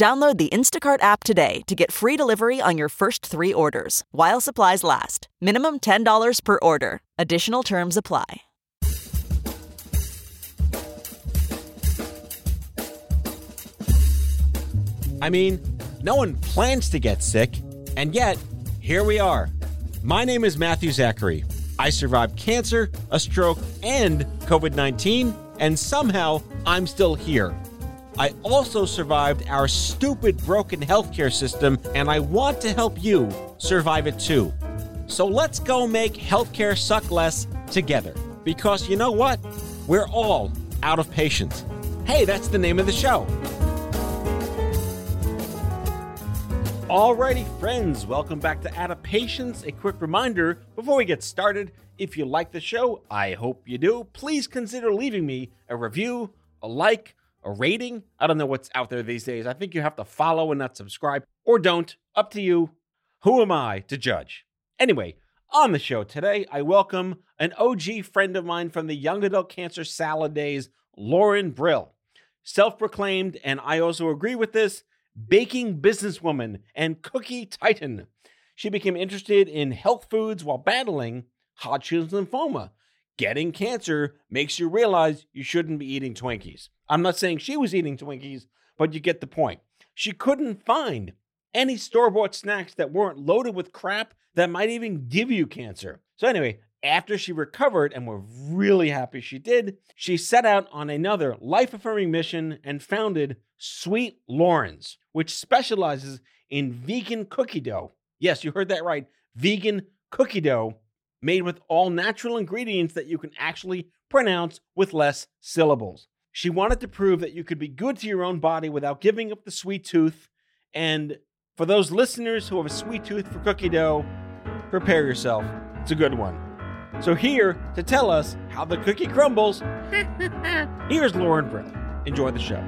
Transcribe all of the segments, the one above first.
Download the Instacart app today to get free delivery on your first three orders while supplies last. Minimum $10 per order. Additional terms apply. I mean, no one plans to get sick, and yet, here we are. My name is Matthew Zachary. I survived cancer, a stroke, and COVID 19, and somehow I'm still here. I also survived our stupid broken healthcare system, and I want to help you survive it too. So let's go make healthcare suck less together. Because you know what? We're all out of patience. Hey, that's the name of the show. Alrighty, friends, welcome back to Out of Patience. A quick reminder before we get started if you like the show, I hope you do, please consider leaving me a review, a like, a rating. I don't know what's out there these days. I think you have to follow and not subscribe, or don't. Up to you. Who am I to judge? Anyway, on the show today, I welcome an OG friend of mine from the young adult cancer salad days, Loren Brill. Self proclaimed, and I also agree with this, baking businesswoman and cookie titan. She became interested in health foods while battling Hodgkin's lymphoma. Getting cancer makes you realize you shouldn't be eating Twinkies. I'm not saying she was eating Twinkies, but you get the point. She couldn't find any store bought snacks that weren't loaded with crap that might even give you cancer. So, anyway, after she recovered, and we're really happy she did, she set out on another life affirming mission and founded Sweet Loren's, which specializes in vegan cookie dough. Yes, you heard that right. Vegan cookie dough made with all natural ingredients that you can actually pronounce with less syllables. She wanted to prove that you could be good to your own body without giving up the sweet tooth. And for those listeners who have a sweet tooth for cookie dough, prepare yourself. It's a good one. So, here to tell us how the cookie crumbles, here's Loren Brill. Enjoy the show.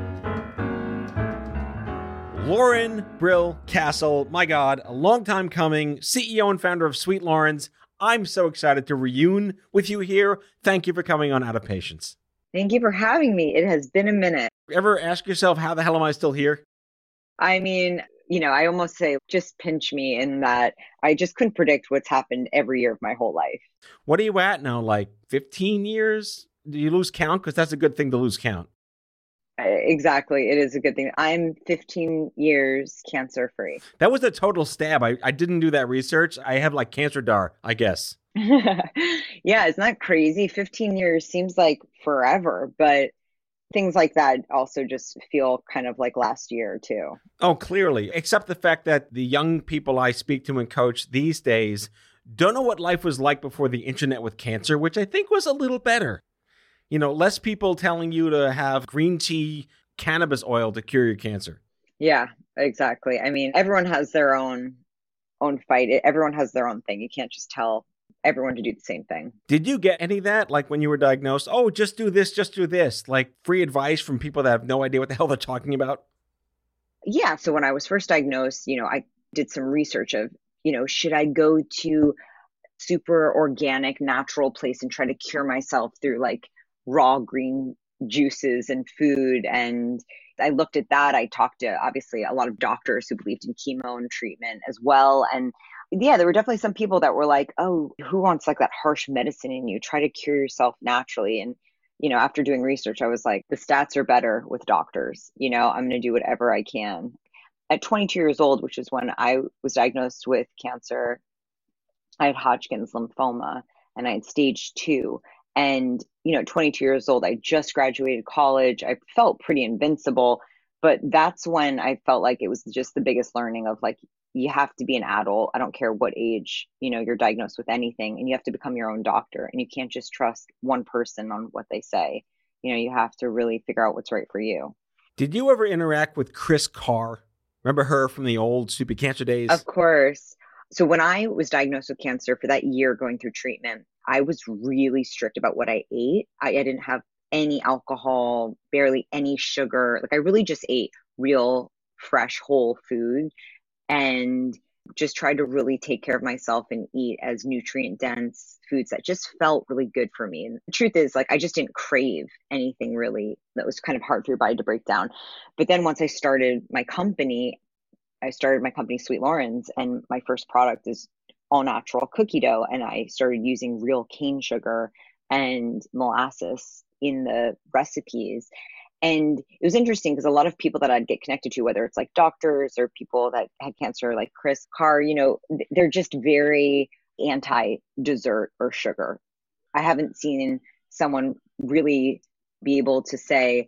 Loren Brill Castle, my God, a long time coming, CEO and founder of Sweet Loren's. I'm so excited to reune with you here. Thank you for coming on Out of Patience. Thank you for having me. It has been a minute. Ever ask yourself, how the hell am I still here? I mean, you know, I almost say just pinch me in that I just couldn't predict what's happened every year of my whole life. What are you at now? Like 15 years? Do you lose count? Because that's a good thing to lose count. Exactly. It is a good thing. I'm 15 years cancer free. That was a total stab. I, I didn't do that research. I have like cancer dar, I guess. yeah, isn't that crazy? 15 years seems like forever, but things like that also just feel kind of like last year too. Oh, clearly. Except the fact that the young people I speak to and coach these days don't know what life was like before the internet with cancer, which I think was a little better you know, less people telling you to have green tea cannabis oil to cure your cancer. Yeah, exactly. I mean, everyone has their own own fight. Everyone has their own thing. You can't just tell everyone to do the same thing. Did you get any of that like when you were diagnosed? Oh, just do this, just do this. Like free advice from people that have no idea what the hell they're talking about? Yeah, so when I was first diagnosed, you know, I did some research of, you know, should I go to super organic natural place and try to cure myself through like raw green juices and food and i looked at that i talked to obviously a lot of doctors who believed in chemo and treatment as well and yeah there were definitely some people that were like oh who wants like that harsh medicine in you try to cure yourself naturally and you know after doing research i was like the stats are better with doctors you know i'm going to do whatever i can at 22 years old which is when i was diagnosed with cancer i had hodgkin's lymphoma and i had stage two and, you know, 22 years old, I just graduated college. I felt pretty invincible. But that's when I felt like it was just the biggest learning of like, you have to be an adult. I don't care what age, you know, you're diagnosed with anything, and you have to become your own doctor. And you can't just trust one person on what they say. You know, you have to really figure out what's right for you. Did you ever interact with Kris Carr? Remember her from the old Stupid Cancer days? Of course. So when I was diagnosed with cancer for that year going through treatment, I was really strict about what I ate. I, I didn't have any alcohol, barely any sugar. Like I really just ate real, fresh, whole food and just tried to really take care of myself and eat as nutrient dense foods that just felt really good for me. And the truth is, like, I just didn't crave anything really that was kind of hard for your body to break down. But then once I started my company, I started my company, Sweet Loren's, and my first product is all natural cookie dough. And I started using real cane sugar and molasses in the recipes. And it was interesting because a lot of people that I'd get connected to, whether it's like doctors or people that had cancer, like Kris Carr, you know, they're just very anti dessert or sugar. I haven't seen someone really be able to say,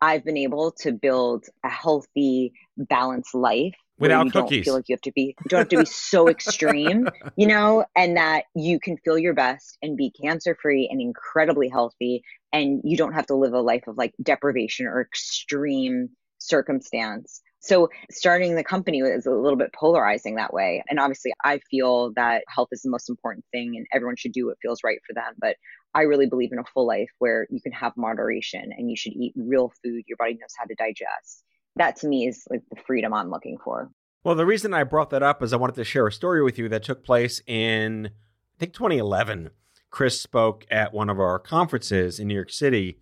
I've been able to build a healthy, balanced life without you cookies. Don't feel like you have to be you don't have to be so extreme, you know, and that you can feel your best and be cancer free and incredibly healthy, and you don't have to live a life of like deprivation or extreme circumstance. So starting the company is a little bit polarizing that way. And obviously I feel that health is the most important thing and everyone should do what feels right for them. But I really believe in a full life where you can have moderation and you should eat real food your body knows how to digest that to me is like the freedom I'm looking for. Well, the reason I brought that up is I wanted to share a story with you that took place in, I think, 2011. Kris spoke at one of our conferences in New York City,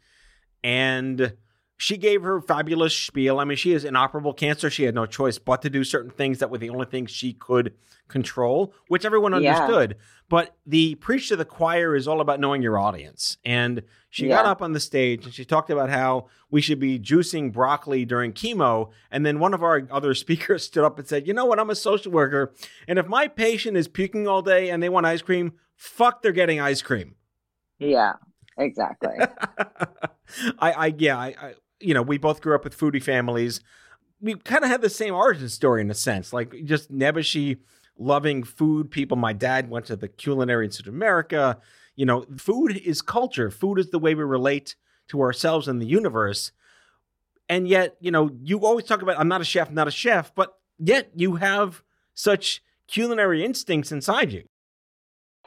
and she gave her fabulous spiel. I mean, she has inoperable cancer. She had no choice but to do certain things that were the only things she could control, which everyone understood. Yeah. But the preach to the choir is all about knowing your audience. And she yeah. got up on the stage and she talked about how we should be juicing broccoli during chemo. And then one of our other speakers stood up and said, You know what? I'm a social worker. And if my patient is puking all day and they want ice cream, fuck, they're getting ice cream. Yeah, exactly. I, I, yeah, I, I you know, we both grew up with foodie families. We kind of had the same origin story in a sense, like just Nebuchadnezzar loving food people. My dad went to the Culinary Institute of America. You know, food is culture. Food is the way we relate to ourselves and the universe. And yet, you know, you always talk about I'm not a chef, not a chef, but yet you have such culinary instincts inside you.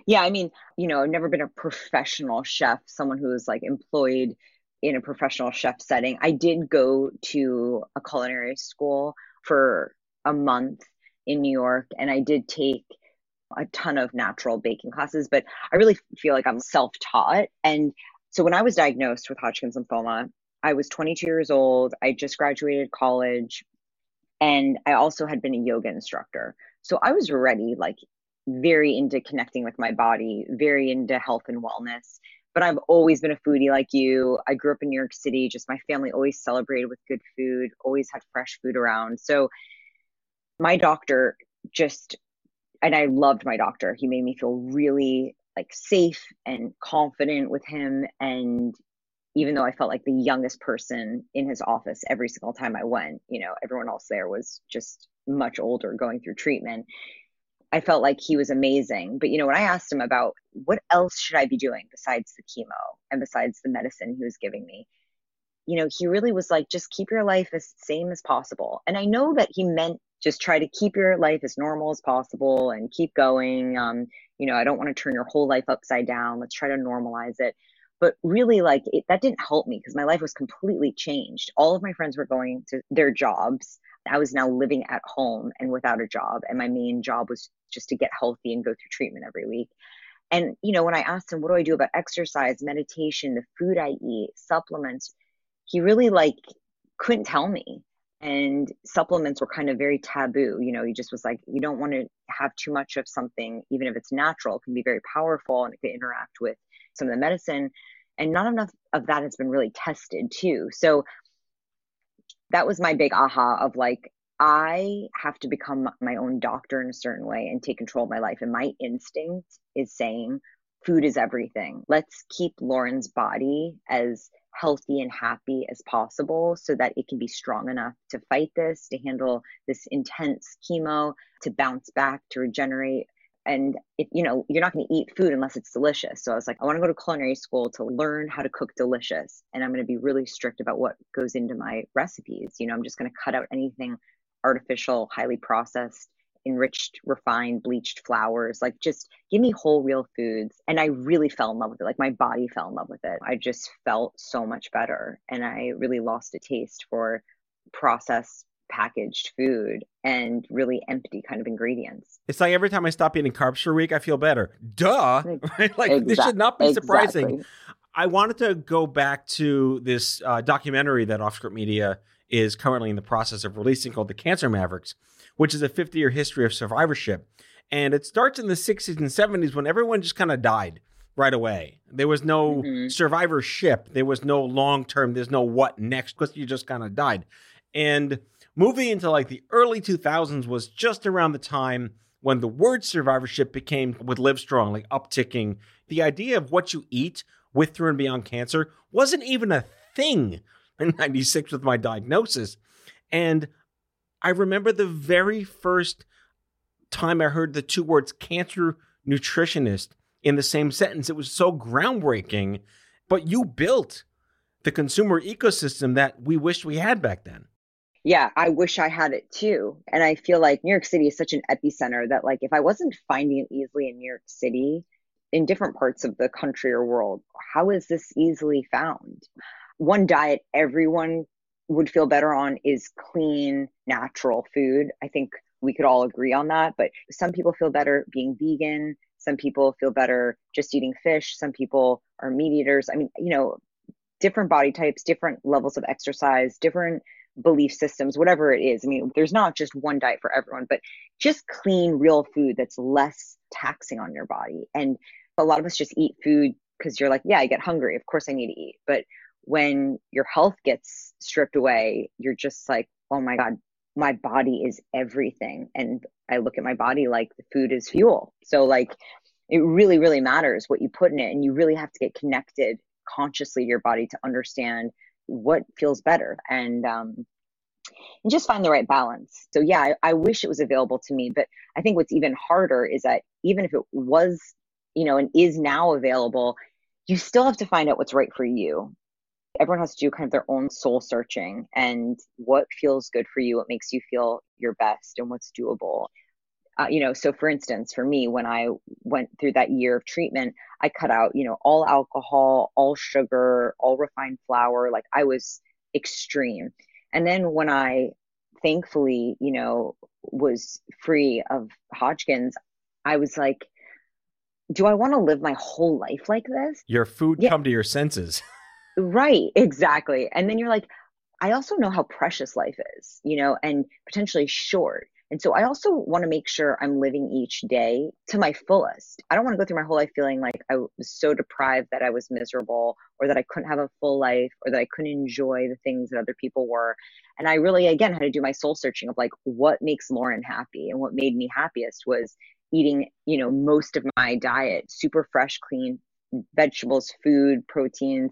Yeah, I mean, you know, I've never been a professional chef, someone who is like employed in a professional chef setting. I did go to a culinary school for a month in New York and I did take a ton of natural baking classes, but I really feel like I'm self taught. And so when I was diagnosed with Hodgkin's lymphoma, I was 22 years old. I just graduated college and I also had been a yoga instructor. So I was ready, like very into connecting with my body, very into health and wellness but I've always been a foodie like you. I grew up in New York City. Just my family always celebrated with good food, always had fresh food around. So my doctor just, and I loved my doctor. He made me feel really like safe and confident with him. And even though I felt like the youngest person in his office every single time I went, you know, everyone else there was just much older going through treatment. I felt like he was amazing. But you know, when I asked him about what else should I be doing besides the chemo and besides the medicine he was giving me, you know, he really was like, just keep your life as same as possible. And I know that he meant just try to keep your life as normal as possible and keep going. Um, you know, I don't want to turn your whole life upside down. Let's try to normalize it. But really, like, it, that didn't help me because my life was completely changed. All of my friends were going to their jobs. I was now living at home and without a job. And my main job was just to get healthy and go through treatment every week. And, you know, when I asked him, what do I do about exercise, meditation, the food I eat, supplements, he really like couldn't tell me. And supplements were kind of very taboo. You know, he just was like, you don't want to have too much of something, even if it's natural, it can be very powerful and it can interact with some of the medicine. And not enough of that has been really tested too. So that was my big aha of like, I have to become my own doctor in a certain way and take control of my life. And my instinct is saying, food is everything. Let's keep Loren's body as healthy and happy as possible so that it can be strong enough to fight this, to handle this intense chemo, to bounce back, to regenerate. And you know, you're not going to eat food unless it's delicious. So I was like, I want to go to culinary school to learn how to cook delicious. And I'm going to be really strict about what goes into my recipes. You know, I'm just going to cut out anything artificial, highly processed, enriched, refined, bleached flours. Like just give me whole, real foods. And I really fell in love with it. Like my body fell in love with it. I just felt so much better. And I really lost a taste for processed packaged food and really empty kind of ingredients. It's like every time I stop eating carbs for a week, I feel better. Duh. Like this should not be surprising. Exactly. I wanted to go back to this uh, documentary that OffScrip Media is currently in the process of releasing called The Cancer Mavericks, which is a 50 year history of survivorship. And it starts in the 60s and 70s when everyone just kind of died right away. There was no mm-hmm. survivorship. There was no long term. There's no what next because you just kind of died. And moving into like the early 2000s was just around the time when the word survivorship became with Livestrong, like upticking. The idea of what you eat with through and beyond cancer wasn't even a thing in 96 with my diagnosis. And I remember the very first time I heard the two words cancer nutritionist in the same sentence. It was so groundbreaking, but you built the consumer ecosystem that we wished we had back then. Yeah, I wish I had it too. And I feel like New York City is such an epicenter that like if I wasn't finding it easily in New York City, in different parts of the country or world, how is this easily found? One diet everyone would feel better on is clean, natural food. I think we could all agree on that. But some people feel better being vegan. Some people feel better just eating fish. Some people are meat eaters. I mean, you know, different body types, different levels of exercise, different belief systems, whatever it is. I mean, there's not just one diet for everyone, but just clean, real food that's less taxing on your body. And a lot of us just eat food because you're like, yeah, I get hungry. Of course I need to eat. But when your health gets stripped away, you're just like, oh my God, my body is everything. And I look at my body like the food is fuel. So, like, it really, really matters what you put in it. And you really have to get connected consciously to your body to understand what feels better and um, and just find the right balance. So yeah, I, I, wish it was available to me, but I think what's even harder is that even if it was, you know, and is now available, you still have to find out what's right for you. Everyone has to do kind of their own soul searching and what feels good for you, what makes you feel your best, and what's doable uh, you know so for instance for me when i went through that year of treatment i cut out you know all alcohol all sugar all refined flour like i was extreme. And then when i thankfully you know was free of hodgkin's i was like do i want to live my whole life like this? Your food yeah. come to your senses. Right exactly. And then you're like i also know how precious life is you know and potentially short and so I also want to make sure I'm living each day to my fullest. I don't want to go through my whole life feeling like I was so deprived that I was miserable or that I couldn't have a full life or that I couldn't enjoy the things that other people were. And I really, again, had to do my soul searching of like what makes Loren happy. And what made me happiest was eating, you know, most of my diet, super fresh, clean vegetables, food, proteins,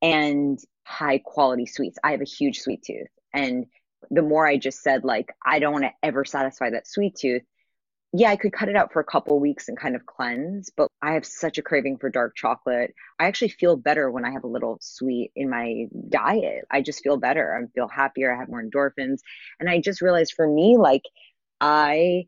and high quality sweets. I have a huge sweet tooth. And the more I just said, like, I don't want to ever satisfy that sweet tooth, yeah, I could cut it out for a couple weeks and kind of cleanse, but I have such a craving for dark chocolate. I actually feel better when I have a little sweet in my diet. I just feel better. I feel happier. I have more endorphins. And I just realized for me, like, I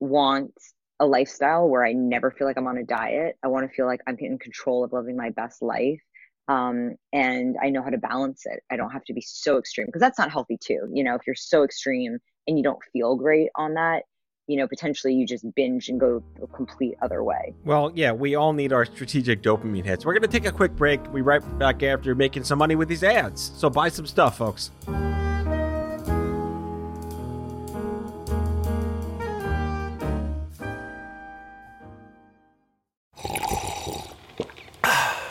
want a lifestyle where I never feel like I'm on a diet. I want to feel like I'm in control of living my best life um, and I know how to balance it. I don't have to be so extreme because that's not healthy too. You know, if you're so extreme and you don't feel great on that, you know, potentially you just binge and go a complete other way. Well, yeah, we all need our strategic dopamine hits. We're going to take a quick break. We right back after making some money with these ads. So buy some stuff, folks.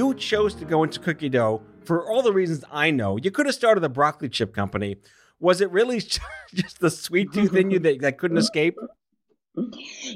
You chose to go into cookie dough for all the reasons I know. You could have started a broccoli chip company. Was it really just the sweet tooth in you that, that couldn't escape?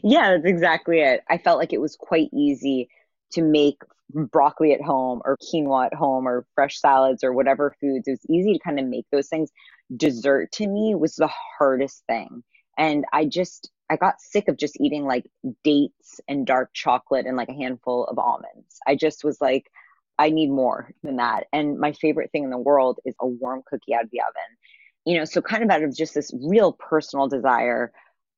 Yeah, that's exactly it. I felt like it was quite easy to make broccoli at home or quinoa at home or fresh salads or whatever foods. It was easy to kind of make those things. Dessert to me was the hardest thing. And I just, I got sick of just eating like dates and dark chocolate and like a handful of almonds. I just was like, I need more than that. And my favorite thing in the world is a warm cookie out of the oven. You know, so kind of out of just this real personal desire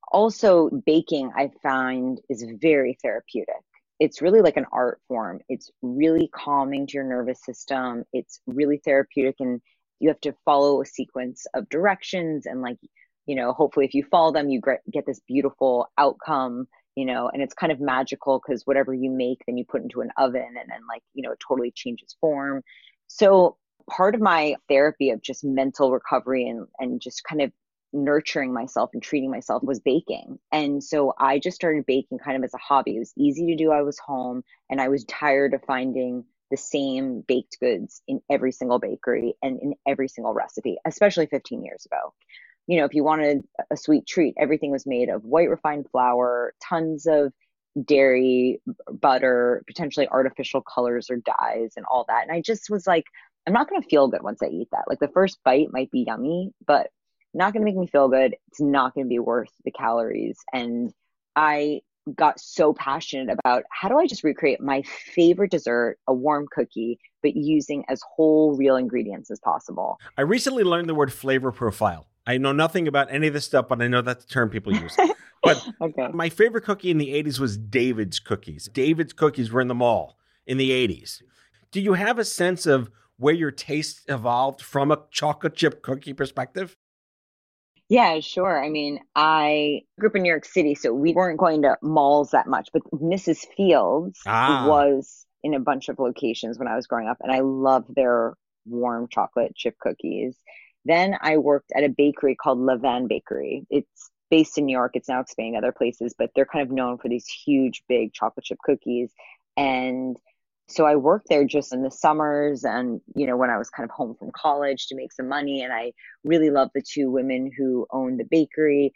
also baking i find is very therapeutic it's really like an art form it's really calming to your nervous system it's really therapeutic and you have to follow a sequence of directions and like you know hopefully if you follow them you get this beautiful outcome you know and it's kind of magical because whatever you make then you put into an oven and then like you know it totally changes form so part of my therapy of just mental recovery and and just kind of nurturing myself and treating myself was baking. And so I just started baking kind of as a hobby. It was easy to do. I was home and I was tired of finding the same baked goods in every single bakery and in every single recipe, especially 15 years ago. You know, if you wanted a sweet treat, everything was made of white refined flour, tons of dairy, butter, potentially artificial colors or dyes, and all that. And I just was like, I'm not going to feel good once I eat that. Like the first bite might be yummy, but not going to make me feel good. It's not going to be worth the calories. And I got so passionate about how do I just recreate my favorite dessert, a warm cookie, but using as whole real ingredients as possible. I recently learned the word flavor profile. I know nothing about any of this stuff, but I know that's the term people use. But okay. my favorite cookie in the 80s was David's cookies. David's cookies were in the mall in the 80s. Do you have a sense of where your taste evolved from a chocolate chip cookie perspective? Yeah, sure. I mean, I grew up in New York City, so we weren't going to malls that much, but Mrs. Fields ah. was in a bunch of locations when I was growing up, and I loved their warm chocolate chip cookies. Then I worked at a bakery called Levain Bakery. It's based in New York. It's now expanding other places, but they're kind of known for these huge, big chocolate chip cookies. And so I worked there just in the summers and, you know, when I was kind of home from college to make some money. And I really loved the two women who owned the bakery.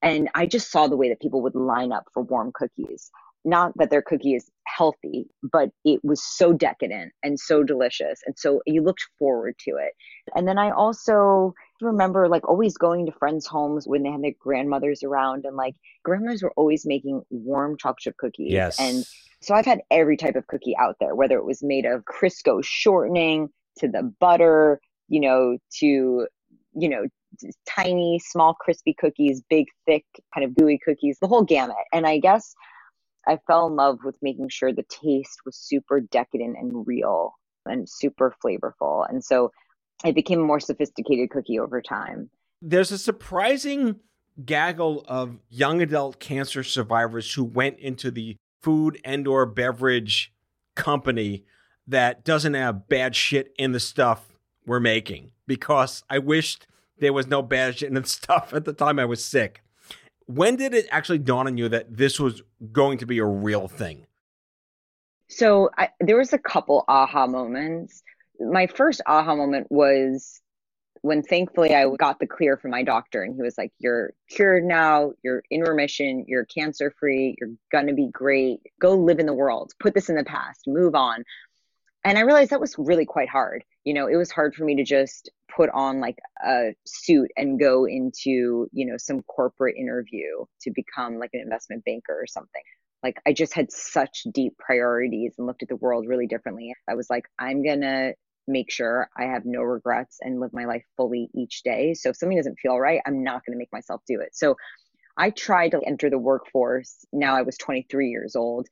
And I just saw the way that people would line up for warm cookies. Not that their cookie is healthy, but it was so decadent and so delicious. And so you looked forward to it. And then I also remember like always going to friends' homes when they had their grandmothers around and like grandmothers were always making warm chocolate chip cookies. Yes. And so I've had every type of cookie out there, whether it was made of Crisco shortening to the butter, you know, to, you know, tiny, small, crispy cookies, big, thick, kind of gooey cookies, the whole gamut. And I guess I fell in love with making sure the taste was super decadent and real and super flavorful. And so it became a more sophisticated cookie over time. There's a surprising gaggle of young adult cancer survivors who went into the food and or beverage company that doesn't have bad shit in the stuff we're making because I wished there was no bad shit in the stuff at the time I was sick. When did it actually dawn on you that this was going to be a real thing? So I, there was a couple aha moments. My first aha moment was when thankfully I got the clear from my doctor and he was like, You're cured now, you're in remission, you're cancer free, you're gonna be great. Go live in the world, put this in the past, move on. And I realized that was really quite hard. You know, it was hard for me to just put on like a suit and go into, you know, some corporate interview to become like an investment banker or something. Like I just had such deep priorities and looked at the world really differently. I was like, I'm gonna make sure I have no regrets and live my life fully each day. So if something doesn't feel right, I'm not to make myself do it. So I tried to enter the workforce. Now I was 23 years old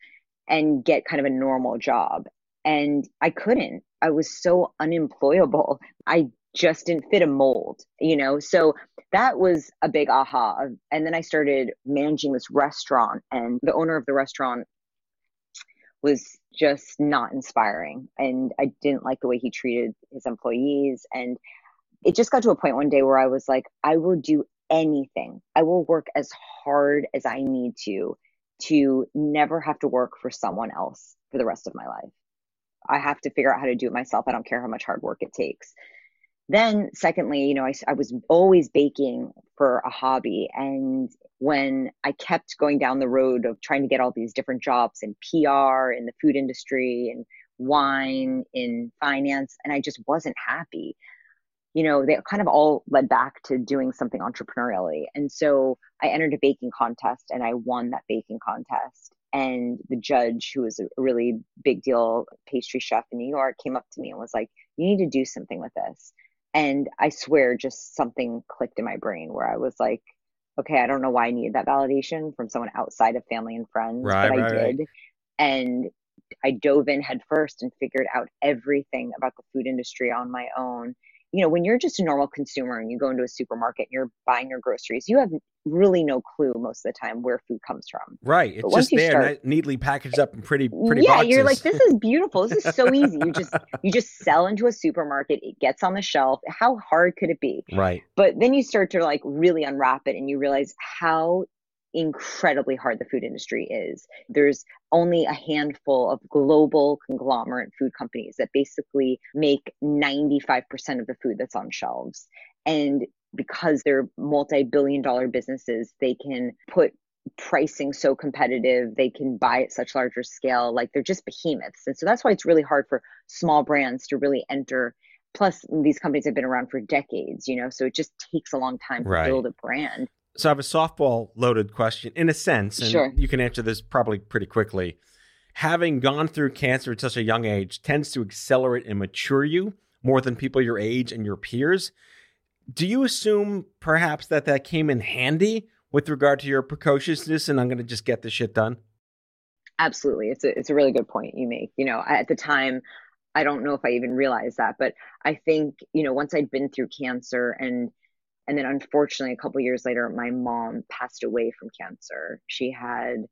and get kind of a normal job. And I couldn't. I was so unemployable. I just didn't fit a mold, you know? So that was a big aha. And then I started managing this restaurant, and the owner of the restaurant was just not inspiring. And I didn't like the way he treated his employees. And it just got to a point one day where I was like, I will do anything. I will work as hard as I need to to never have to work for someone else for the rest of my life. I have to figure out how to do it myself. I don't care how much hard work it takes. Then, secondly, you know, I, I was always baking for a hobby. And when I kept going down the road of trying to get all these different jobs in PR, in the food industry, in wine, in finance, and I just wasn't happy, you know, they kind of all led back to doing something entrepreneurially. And so I entered a baking contest and I won that baking contest. And the judge, who was a really big deal pastry chef in New York, came up to me and was like, You need to do something with this. And I swear, just something clicked in my brain where I was like, okay, I don't know why I needed that validation from someone outside of family and friends, right, but right, I did. Right. And I dove in head first and figured out everything about the food industry on my own you know, when you're just a normal consumer and you go into a supermarket and you're buying your groceries, you have really no clue most of the time where food comes from. Right. It's just there, start, neatly packaged up in pretty, pretty. Yeah, boxes. you're like, this is beautiful. This is so easy. You just, you just sell into a supermarket. It gets on the shelf. How hard could it be? Right. But then you start to like really unwrap it, and you realize how incredibly hard the food industry is. There's only a handful of global conglomerate food companies that basically make 95% of the food that's on shelves. And because they're multi billion dollar businesses, they can put pricing so competitive, they can buy at such larger scale. Like they're just behemoths. And so that's why it's really hard for small brands to really enter plus these companies have been around for decades you know so it just takes a long time to right. build a brand so I have a softball loaded question in a sense, and sure. you can answer this probably pretty quickly. Having gone through cancer at such a young age tends to accelerate and mature you more than people your age and your peers. Do you assume perhaps that that came in handy with regard to your precociousness and I'm going to just get this shit done? Absolutely. It's a, it's a really good point you make. You know, at the time, I don't know if I even realized that, but I think, you know, once I'd been through cancer and and then unfortunately a couple years later my mom passed away from cancer. She had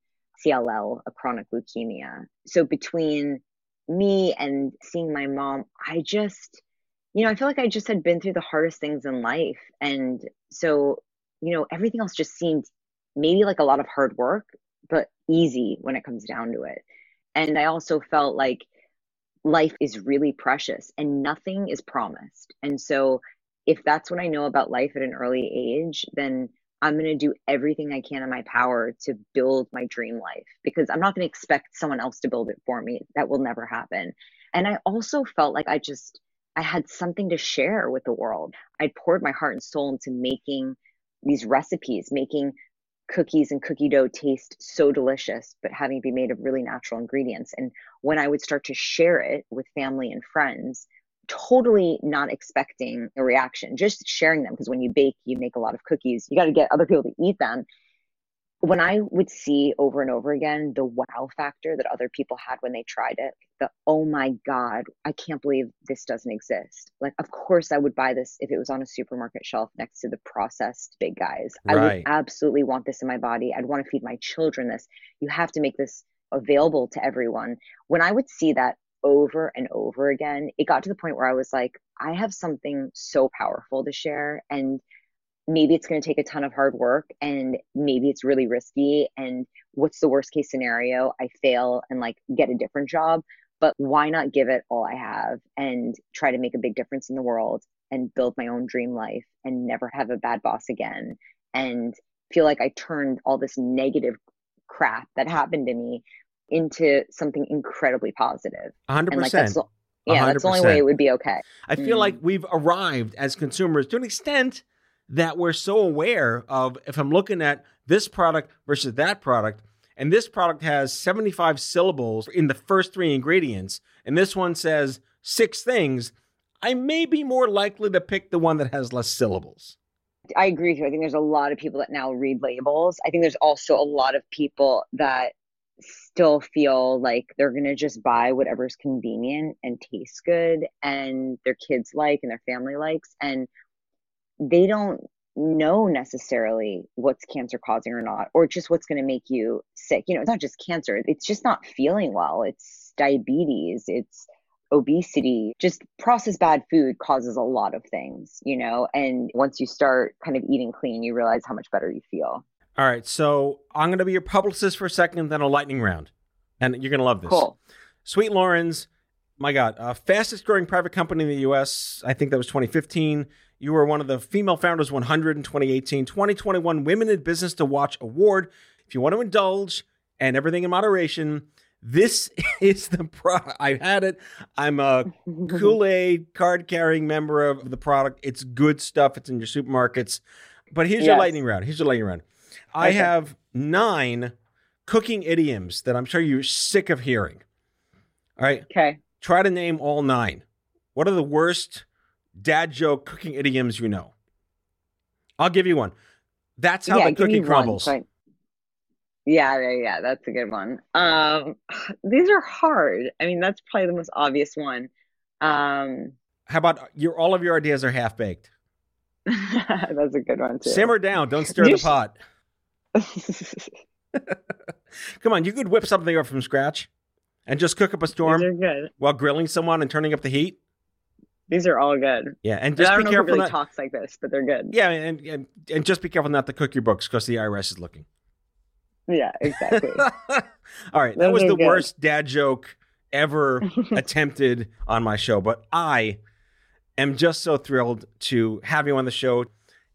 cll a chronic leukemia. So between me and seeing my mom i just you know i feel like i just had been through the hardest things in life. And so you know everything else just seemed maybe like a lot of hard work but easy when it comes down to it. And i also felt like life is really precious and nothing is promised. And so if that's what I know about life at an early age, then I'm going to do everything I can in my power to build my dream life because I'm not going to expect someone else to build it for me. That will never happen. And I also felt like I just, I had something to share with the world. I poured my heart and soul into making these recipes, making cookies and cookie dough taste so delicious, but having it be made of really natural ingredients. And when I would start to share it with family and friends, totally not expecting a reaction, just sharing them. Because when you bake, you make a lot of cookies, you got to get other people to eat them. When I would see over and over again the wow factor that other people had when they tried it, the oh my God, I can't believe this doesn't exist. Like, of course, I would buy this if it was on a supermarket shelf next to the processed big guys. Right. I would absolutely want this in my body. I'd want to feed my children this. You have to make this available to everyone. When I would see that over and over again, it got to the point where I was like, I have something so powerful to share. And maybe it's going to take a ton of hard work and maybe it's really risky. And what's the worst case scenario? I fail and like get a different job. but why not give it all I have and try to make a big difference in the world and build my own dream life and never have a bad boss again and feel like I turned all this negative crap that happened to me into something incredibly positive. 100%. And like that's yeah, that's the only way it would be okay. I feel Mm. like we've arrived as consumers to an extent that we're so aware of if I'm looking at this product versus that product, and this product has 75 syllables in the first three ingredients, and this one says six things, I may be more likely to pick the one that has less syllables. I agree with you. I think there's a lot of people that now read labels. I think there's also a lot of people that still feel like they're going to just buy whatever's convenient and tastes good and their kids like and their family likes. And they don't know necessarily what's cancer causing or not, or just what's going to make you sick. You know, it's not just cancer, it's just not feeling well. It's diabetes, it's obesity, just processed bad food causes a lot of things, you know. And once you start kind of eating clean, you realize how much better you feel. All right, so I'm going to be your publicist for a second, then a lightning round. And you're going to love this. Cool. Sweet Loren's, my God, uh, fastest growing private company in the US. I think that was 2015. You were one of the Female Founders 100 in 2018. 2021 Women in Business to Watch Award. If you want to indulge and everything in moderation, this is the product. I've had it. I'm a Kool Aid card carrying member of the product. It's good stuff. It's in your supermarkets. But here's your lightning round. Here's your lightning round. I have nine cooking idioms that I'm sure you're sick of hearing. All right. Okay. Try to name all nine. What are the worst dad joke cooking idioms you know? I'll give you one. That's how yeah, the cookie one, crumbles. I- yeah, yeah, yeah, that's a good one. Um, these are hard. I mean, that's probably the most obvious one. Um, How about your all of your ideas are half baked? that's a good one too. Simmer down. Don't stir You the sh- pot. Come on, you could whip something up from scratch and just cook up a These storm are good. while grilling someone and turning up the heat. These are all good. Yeah, and I just don't be know careful really not. talks like this, but they're good. Yeah, and, and and just be careful not to cook your books because the IRS is looking. Yeah, exactly. All right, that was the good. worst dad joke ever attempted on my show, but I am just so thrilled to have you on the show.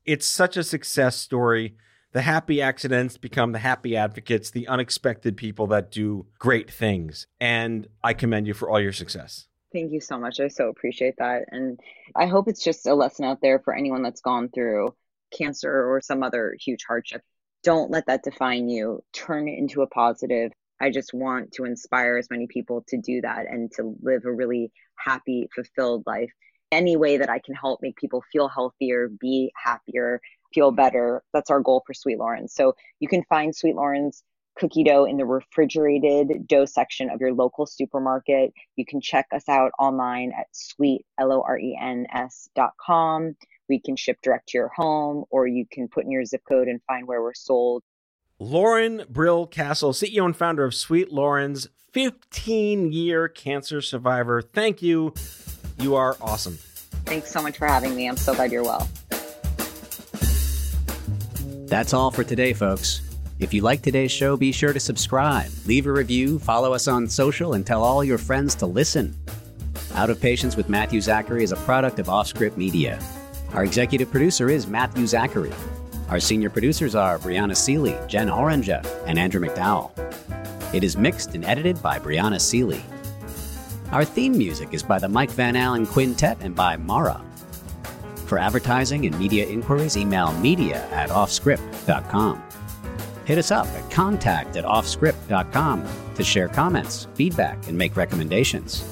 It's such a success story. The happy accidents become the happy advocates, the unexpected people that do great things. And I commend you for all your success. Thank you so much. I so appreciate that. And I hope it's just a lesson out there for anyone that's gone through cancer or some other huge hardship. Don't let that define you. Turn it into a positive. I just want to inspire as many people to do that and to live a really happy, fulfilled life. Any way that I can help make people feel healthier, be happier, feel better. That's our goal for Sweet Loren's. So you can find Sweet Loren's cookie dough in the refrigerated dough section of your local supermarket. You can check us out online at sweet, L O R E N S dot com. We can ship direct to your home, or you can put in your zip code and find where we're sold. Loren Brill Castle, CEO and founder of Sweet Loren's 15 year cancer survivor. Thank you. You are awesome. Thanks so much for having me. I'm so glad you're well. That's all for today, folks. If you like today's show, be sure to subscribe, leave a review, follow us on social, and tell all your friends to listen. Out of Patience with Matthew Zachary is a product of OffScrip Media. Our executive producer is Matthew Zachary. Our senior producers are Brianna Seely, Jen Orange, and Andrew McDowell. It is mixed and edited by Brianna Seely. Our theme music is by the Mike Van Allen Quintet and by Mara. For advertising and media inquiries, email media at offscrip.com. Hit us up at contact at offscrip.com to share comments, feedback, and make recommendations.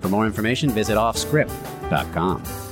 For more information, visit offscrip.com.